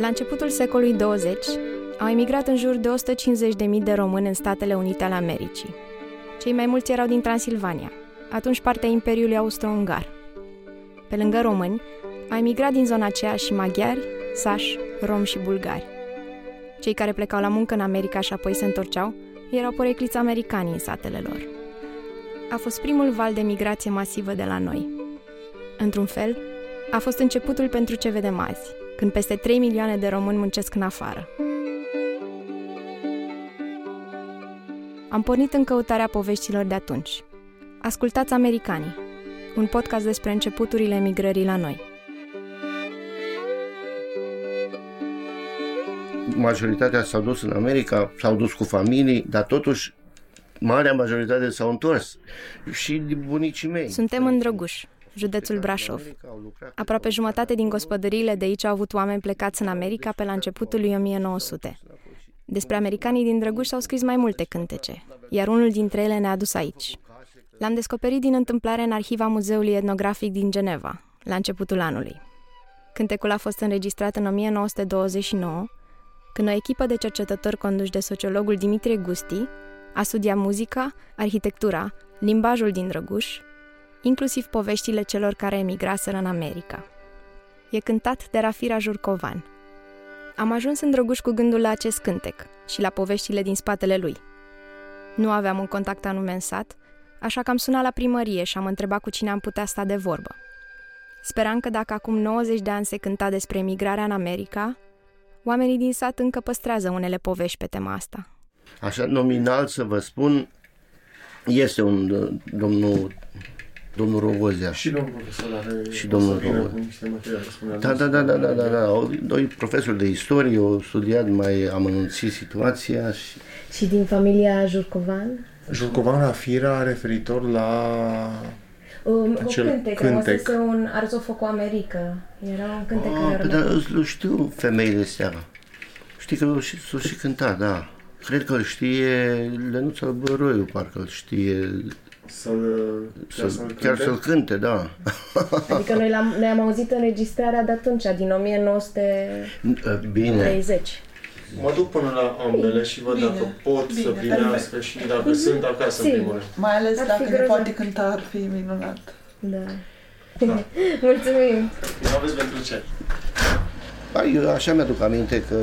La începutul secolului 20, au emigrat în jur de 150.000 de români în Statele Unite ale Americii. Cei mai mulți erau din Transilvania, atunci partea Imperiului Austro-Ungar. Pe lângă români, au emigrat din zona aceea și maghiari, sași, romi și bulgari. Cei care plecau la muncă în America și apoi se întorceau erau porecliți americani în satele lor. A fost primul val de migrație masivă de la noi. Într-un fel, a fost începutul pentru ce vedem azi, când peste 3 milioane de români muncesc în afară. Am pornit în căutarea poveștilor de atunci. Ascultați Americanii, un podcast despre începuturile emigrării la noi. Majoritatea s-au dus în America, s-au dus cu familii, dar totuși marea majoritate s-au întors. Și bunicii mei. Suntem în Drăguș, județul Brașov. Aproape jumătate din gospodăriile de aici au avut oameni plecați în America pe la începutul lui 1900. Despre americanii din Drăguș s-au scris mai multe cântece, iar unul dintre ele ne-a dus aici. L-am descoperit din întâmplare în arhiva Muzeului Etnografic din Geneva, la începutul anului. Cântecul a fost înregistrat în 1929, când o echipă de cercetători conduși de sociologul Dimitrie Gusti a studiat muzica, arhitectura, limbajul din Drăguș, inclusiv poveștile celor care emigraseră în America. E cântat de Rafira Jurcovan. Am ajuns în Drăguș cu gândul la acest cântec și la poveștile din spatele lui. Nu aveam un contact anume în sat, așa că am sunat la primărie și am întrebat cu cine am putea sta de vorbă. Speram că dacă acum 90 de ani se cânta despre emigrarea în America, oamenii din sat încă păstrează unele povești pe tema asta. Așa nominal să vă spun, este un uh, domnul domnul Rovoziaș. Și domnul profesor are Și domnul o să vină Rovoziaș. cu niște materiale, spunea Da, da, da, da, da, da, da. Au- Doi profesori de istorie au studiat mai amănunțit situația și Și din familia Jurcovan? Jurcovan Rafira referitor la... Um, o Acel cântec, cântec. cântec. un Arzo cu America. Era un cântec Ah, care păi urmea. da, îl știu femeile astea. Știi că l-au și, s-o și cântat, da. Cred că îl știe Lenuța Băroiu, parcă îl știe, Să-l, chiar să, să-l chiar cânte? să-l cânte, da. Adică noi l-am, noi am auzit înregistrarea de atunci, din 1930. Bine, Mă duc până la ambele și văd Bine, dacă pot să bine, primească și dacă sunt acasă în Sigur. primul rând. Mai ales Ar fi dacă ne grozav. poate cânta, ar fi minunat. Da. Mulțumim! Nu aveți pentru ce? Da, eu așa mi-aduc aminte că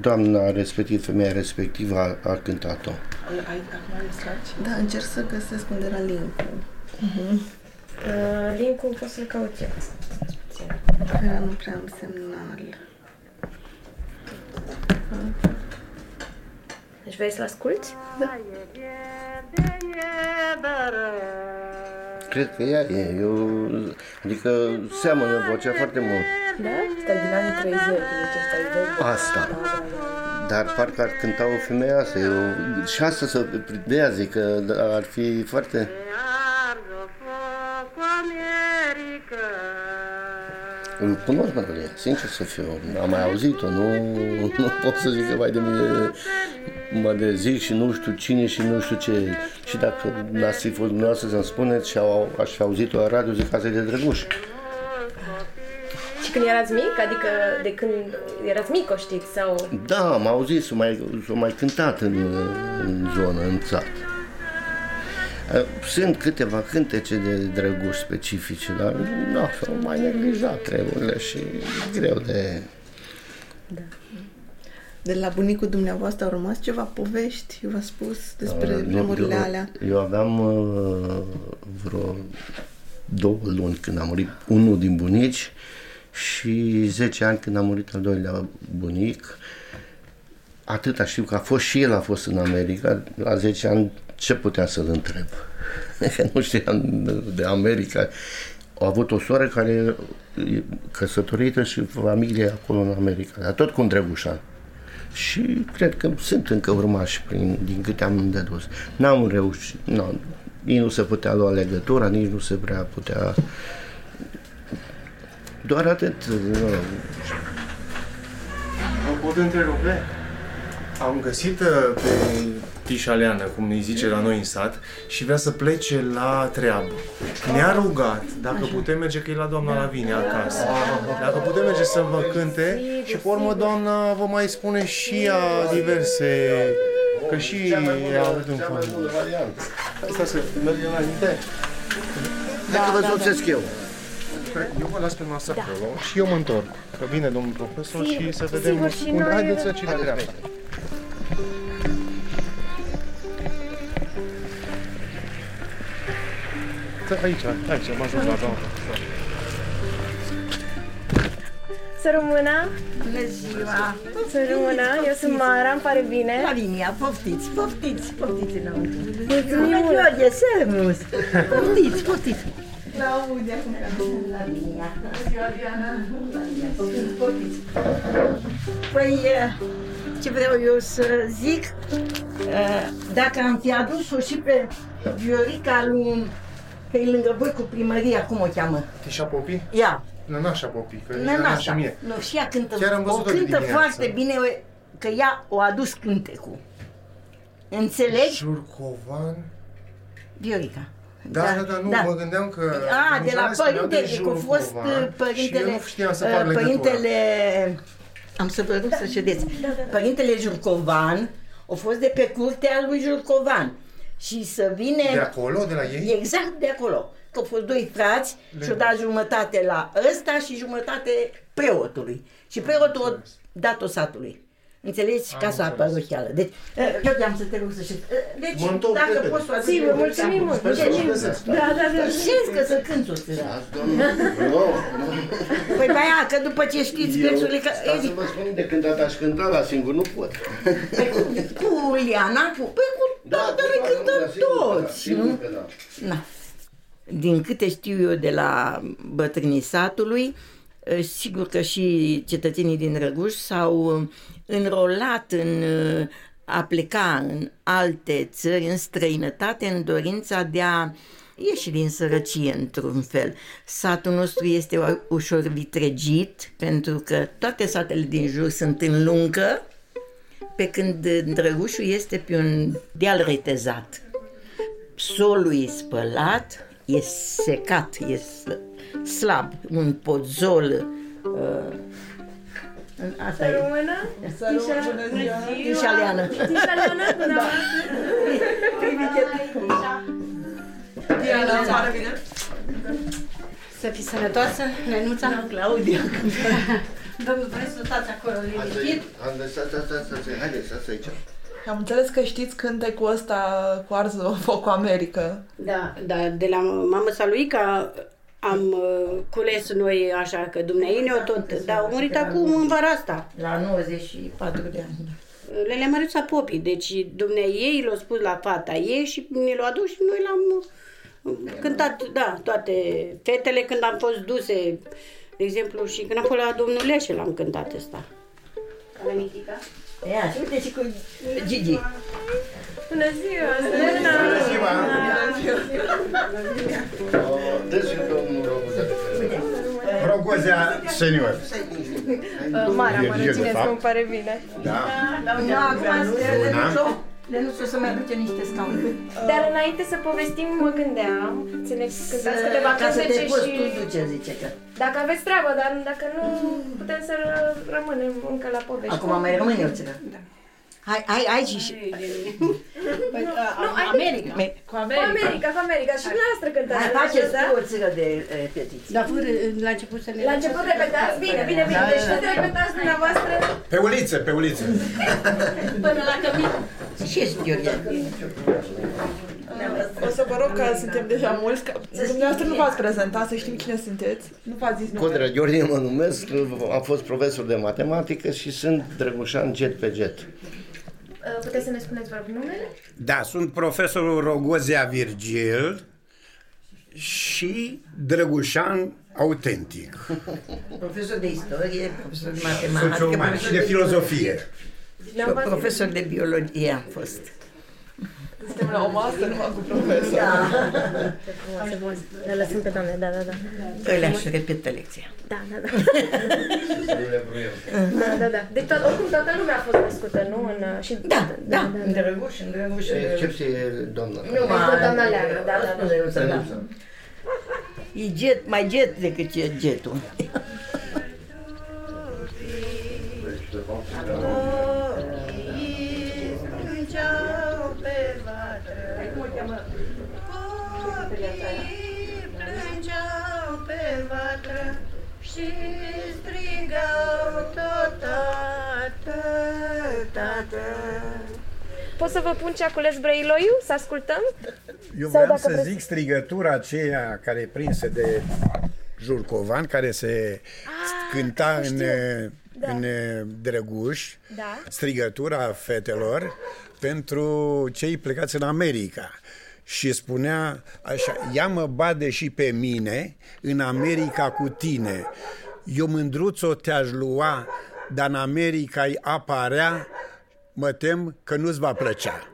doamna respectiv, femeia respectivă a, a cântat-o. Ai, ai, acum îl tragi? Da, încerc să găsesc unde era link-ul. Uh, link-ul poți să-l cauți. Că nu prea am semnal. Deci vrei să-l asculti? Cred că ea e, eu, adică seamănă vocea foarte mult. Da? Stai din anii 30, deci asta e vechi. Asta. Dar parcă ar cânta o femeie asta. Eu, și asta să de zic că ar fi foarte... Îl cunosc melodia, sincer să fiu. Am mai auzit-o, nu, nu pot să zic că mai de mine mă de zic și nu știu cine și nu știu ce. Și dacă n-ați fi fost dumneavoastră să-mi spuneți și au, aș fi auzit-o la radio, zic că asta e de drăguș. Și când erați mic? Adică de când erați mic o știți? Sau... Da, am auzit, s-o mai, s-o mai cântat în, în zonă, în țară. Sunt câteva cântece de drăguș specifice, dar nu, s-au mai neglijat treburile și greu de... De la bunicul dumneavoastră au rămas ceva povești? Eu v-a spus despre Uh, nu, vremurile eu, alea. Eu aveam uh, vreo două luni când a murit unul din bunici și 10 ani când a murit al doilea bunic. Atâta știu că a fost și el a fost în America. La 10 ani ce putea să-l întreb? Că nu știam de America. Au avut o soră care e căsătorită și familie acolo în America, dar tot cu un drăgușan. Și cred că sunt încă urmași prin, din câte am dedus. N-am reușit, nu, nici nu se putea lua legătura, nici nu se prea putea... Doar atât, nu, Vă pot întrerupe? Am găsit uh, pe tișaleană, cum îi zice la noi în sat, și vrea să plece la treabă. Ne-a rugat dacă putem merge, că e la doamna Lavinia acasă, dacă putem merge să vă cânte și pe urmă doamna vă mai spune și ea diverse Că și a avut un fan. Asta să mergem înainte? Dacă vă soțesc eu. Eu vă las pe masă acolo și eu mă întorc. Că vine domnul profesor și să vedem sigur, și unde. noi- Haideți să ci la dreapta. Aici, aici, am ajuns la doamna. Să rămână, Bună ziua! să rămână. Eu sunt Mara, îmi pare bine. Lavinia, poftiți, poftiți, poftiți înăuntru. Mulțumim Bună mult. Gheorghe, servus! Poftiți, poftiți! La aude acum. Lavinia. Poftiți, poftiți. Păi, eh, ce vreau eu să zic, eh, dacă am fi adus-o și pe Viorica lui pe lângă voi cu primăria, cum o cheamă? Tișa Popi? Ia, Nănașa Popi, că e Nănașa. nănașa mie. Nu, și ea cântă, Chiar am o văzut-o cântă dimineața. foarte bine, că ea o adus cântecul. Înțelegi? Jurcovan? Viorica. Da, da, da, nu, mă gândeam că... A, că de la mi spuneau de părintele, că a fost Jurcovan uh, părintele... Și eu nu știam să uh, fac legătura. Părintele... Am să vă rog să ședeți. Părintele Jurcovan a fost de pe curtea lui Jurcovan. Și să vine... De acolo, de la ei? Exact de acolo. Că au fost doi frați și au dat jumătate la ăsta și jumătate preotului. Și preotul a dat-o satului. Înțelegi? Casa parohială. Deci, eh, eu am să te rog să știi. Eh, Deci, Mă întorc dacă repede. poți să o aduci Sigur, pe urmă, mulțumim mult. Sper să Mulțumim. vă găsesc. Da, da, da. Știți că să cânti o țără. Azi, domnul, nu, Păi pe aia, că după ce știți eu, versurile, că... stați să vă spun de când data aș cânta la singur, nu pot. Păi cu, cu Liana, cu... Păi cu... Da, dar da, noi nu, cântăm da, sigur că da, toți, sigur nu? că da. Na. Din câte știu eu de la bătrânii satului, eh, sigur că și cetățenii din Răguș s-au eh, înrolat în eh, a pleca în alte țări, în străinătate, în dorința de a ieși din sărăcie într-un fel. Satul nostru este u- ușor vitregit, pentru că toate satele din jur sunt în lungă, pe când Drăgușul este pe un deal retezat solul e spălat, e secat, e s- slab, un pozol. Uh, asta Să e. rămână. Să rămână, bună ziua! Tișaleană. Tișaleana, dumneavoastră. Diana, îmi pare bine. Să fii sănătoasă, Lenuța. Claudia. Domnul profesor, stați acolo liniștit. Am lăsat, stați, stați, stați, haideți, stați aici. Am înțeles că știți cântecul ăsta cu arză foc cu America. Da, da, de la mama sa lui că am uh, cules noi așa că Dumnezeu ne-o tot, dar a murit acum în vara asta. La 94 de ani. Lelea Mărița Popii, deci Dumnezeu l-a spus la fata ei și ne l-a adus și noi l-am uh, cântat, da, toate fetele când am fost duse, de exemplu, și când am fost la domnul Leșe l-am cântat ăsta. Calamitica? Ia, și uite și cu Gigi. Bună ziua, Selena. Dă și domnul Robuza de pe Rogozea senior. Mara, mă Virgil, de rețineți că fapt. îmi pare bine. Da. Nu, acum Lenuțo, Lenuțo să-mi aduce niște scaune. Dar înainte să povestim, mă gândeam să ne cântați câteva Ca să te cântece poți și tu duce, zice că. dacă aveți treabă, dar dacă nu, putem să ră- rămânem încă la poveste. Acum mai rămâne o țără. Hai, hai, hai și... Nu, hai America. Cu America, cu America. Și dumneavoastră cântați. Hai, nu faceți așa, tu o țără de repetiție. Dar fără, la început să ne... La început repetați? Bine, bine, bine. Deci nu repetați dumneavoastră. Pe uliță, pe uliță. Până la cămin. Și ești, Gheorghe. O să vă rog că suntem deja mulți, că dumneavoastră nu v-ați prezentat, să știm cine sunteți. Nu v-ați zis numele. Codrea Gheorghe mă numesc, am fost profesor de matematică și sunt drăgușan jet pe jet. Puteți să ne spuneți, vă rog, numele? Da, sunt profesorul Rogozea Virgil și Drăgușan autentic. Profesor de istorie, profesor de matematică, Socioman și de filozofie. și profesor de biologie am fost. Suntem la o masă numai cu profesor. Da. Ce frumos, ce frumos. Le lăsăm pe doamne, da, da, da. Ălea își repetă lecția. Da, da, da. da, da, da. Deci tot, oricum toată lumea a fost crescută, nu? În, și Da, da, în drăguș, în drăguș. Excepție doamna. Nu, Tot doamna Leana, da, da, da. da. E jet, mai jet decât e jetul. Și strigau tot tată, tată. Pot să vă pun ce a cules Brăiloiu? Să ascultăm? Eu Sau vreau dacă să vreți- zic strigătura aceea care e prinsă de Jurcovan, care se cânta în, Da. în Drăguș, Da. strigătura fetelor pentru cei plecați în America. Și spunea așa, ia mă bade și pe mine în America cu tine. Eu mândruțo te-aș lua, dar în America-i aparea, mă tem că nu-ți va plăcea.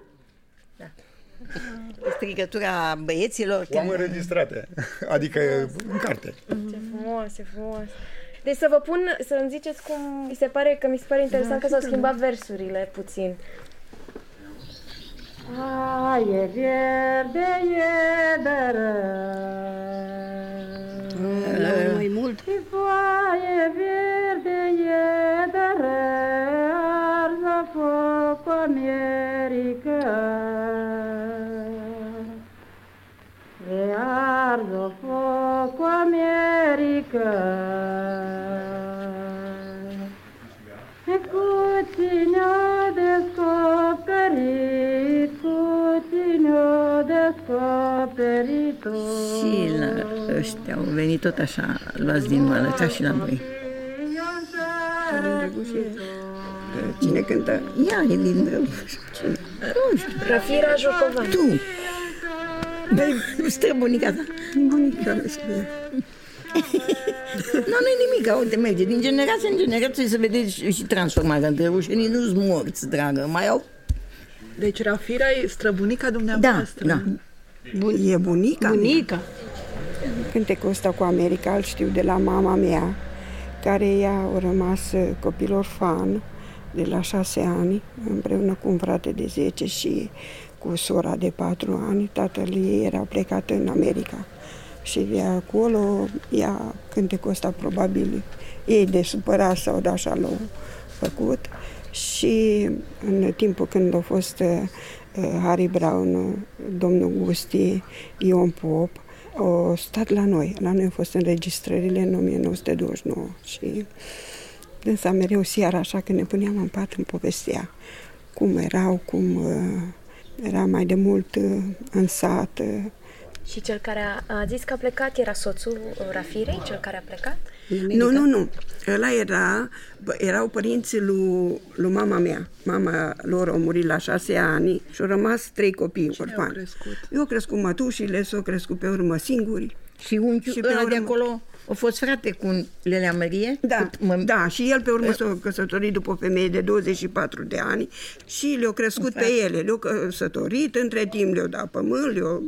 Strigătura băieților. O am înregistrată, adică în carte. Ce frumos, ce frumos. Deci să vă pun, să îmi ziceți cum mi se pare, că mi se pare interesant că s-au schimbat versurile puțin. Aie verde e La mai mult. Foaie verde e arză foc America. Ăștia au venit tot așa, luați din mână, ca și la noi. Cine cântă? Ea e din Drăguș. Cine? Nu știu. Rafira Jocovan. Tu! Băi, străbunica ta. Monica le scrie. Nu, nu-i nimic, uite, merge. Din generație în generație se vede și, și transformarea. Drăgușenii nu-s morți, dragă. Mai au... Deci Rafira e străbunica Da, dumneavoastră. da. Bun, e bunica. mea. Bunica. Cântecul ăsta cu America îl știu de la mama mea, care ea a rămas uh, copil orfan de la șase ani, împreună cu un frate de 10 și cu sora de patru ani. Tatăl ei era plecat în America. Și de acolo, ea cântecul ăsta probabil ei de supărat sau de așa l-au făcut. Și în timpul când a fost uh, Harry Brown, uh, domnul Gusti, Ion Pop, au stat la noi. La noi au fost înregistrările în 1929 și însă mereu seara, așa că ne puneam în pat, în povestea cum erau, cum uh, era mai de mult uh, în sat. Uh, Și cel care a, a zis că a plecat era soțul uh, Rafirei, cel care a plecat? Nu, nu, nu. Ăla era, bă, erau părinții lui, lui mama mea. Mama lor a murit la șase ani și au rămas trei copii orfani. crescut? Eu au crescut mătușile, s-au crescut pe urmă singuri. Și unchiul Și pe ăla de urmă- acolo a fost frate cu Lelea Mărie? Da, Cu- mă- da, și el pe urmă s-a căsătorit după o femeie de 24 de ani și le-au crescut pe ele, le-au căsătorit, între timp le-au dat pământ, le-au...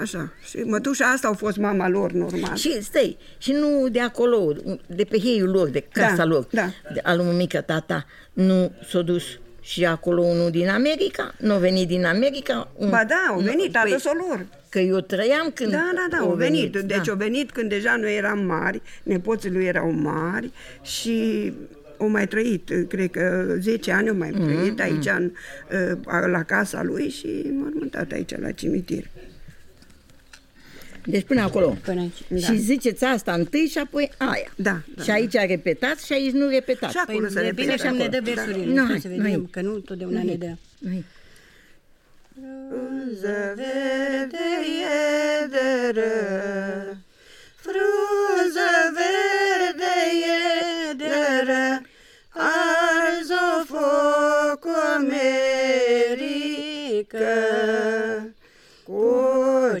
Așa. Și mătușa asta a fost mama lor, normal. Și stai, și nu de acolo, de pe heiul lor, de casa Da, lor, da. de, al lui mică tata, nu s-a dus și acolo unul din America? Nu a venit din America? Un, Ba da, au nu, venit, păi, tată lor. Că eu trăiam când Da, da, da, au venit. Deci da. au venit când deja noi eram mari, nepoții lui erau mari și au mai trăit, cred că 10 ani au mai Mhm, trăit aici în, uh, la casa lui și mormântat aici la cimitir. Deci până acolo. Până aici. Și ziceți asta întâi și apoi aia. Da, da, și aici repetați și aici nu repetați. Și acolo Păi se de repetă bine și am ne dă acolo. versurile, Da. ca să Nu, vedem, nu. că nu totdeauna ne dă. Nu-i. Frunză verde e de ră,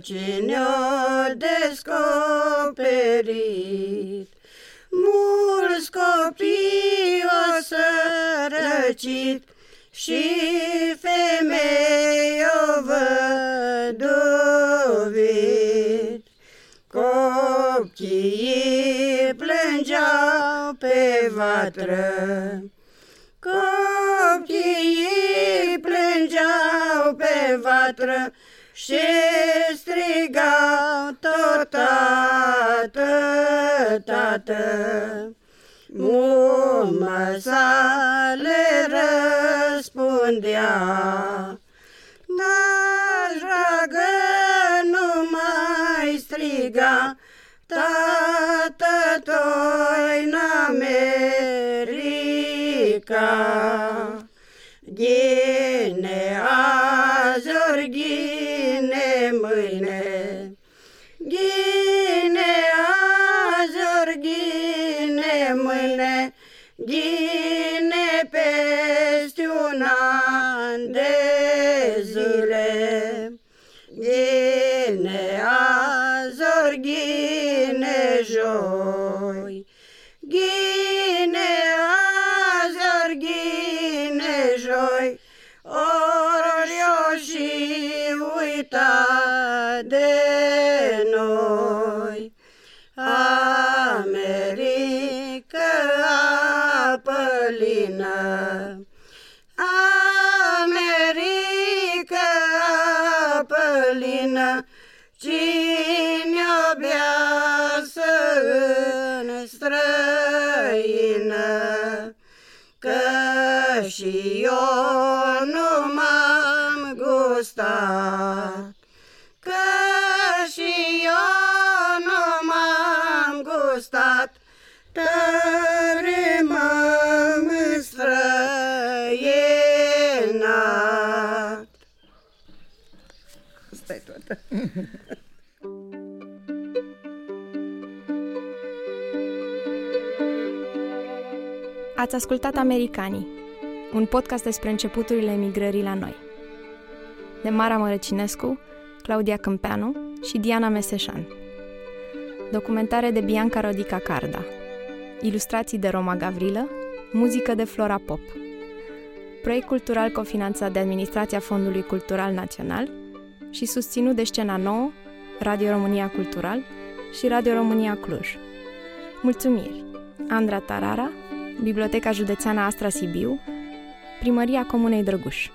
cine a descoperit. Mulți copii o sărăcit și femei o văduvit. Copiii plângeau pe vatră, copiii plângeau pe vatră, și strigau tot tată, tată. Muma sa le răspundea, N-aș dragă nu mai striga, Tată toi în America. Și eu nu m-am gustat, Că și eu nu m-am gustat, Tare m-am străinat. Asta e tot. Ați ascultat Americanii, un podcast despre începuturile emigrării la noi. De Mara Mărăcinescu, Claudia Câmpeanu și Diana Meseșan. Documentare de Bianca Rodica Carda. Ilustrații de Roma Gavrilă, muzică de Flora Pop. Proiect cultural cofinanțat de Administrația Fondului Cultural Național și susținut de Scena Nouă, Radio România Cultural și Radio România Cluj. Mulțumiri! Andra Tarara, Biblioteca Județeană Astra Sibiu, Primăria Comunei Drăguș.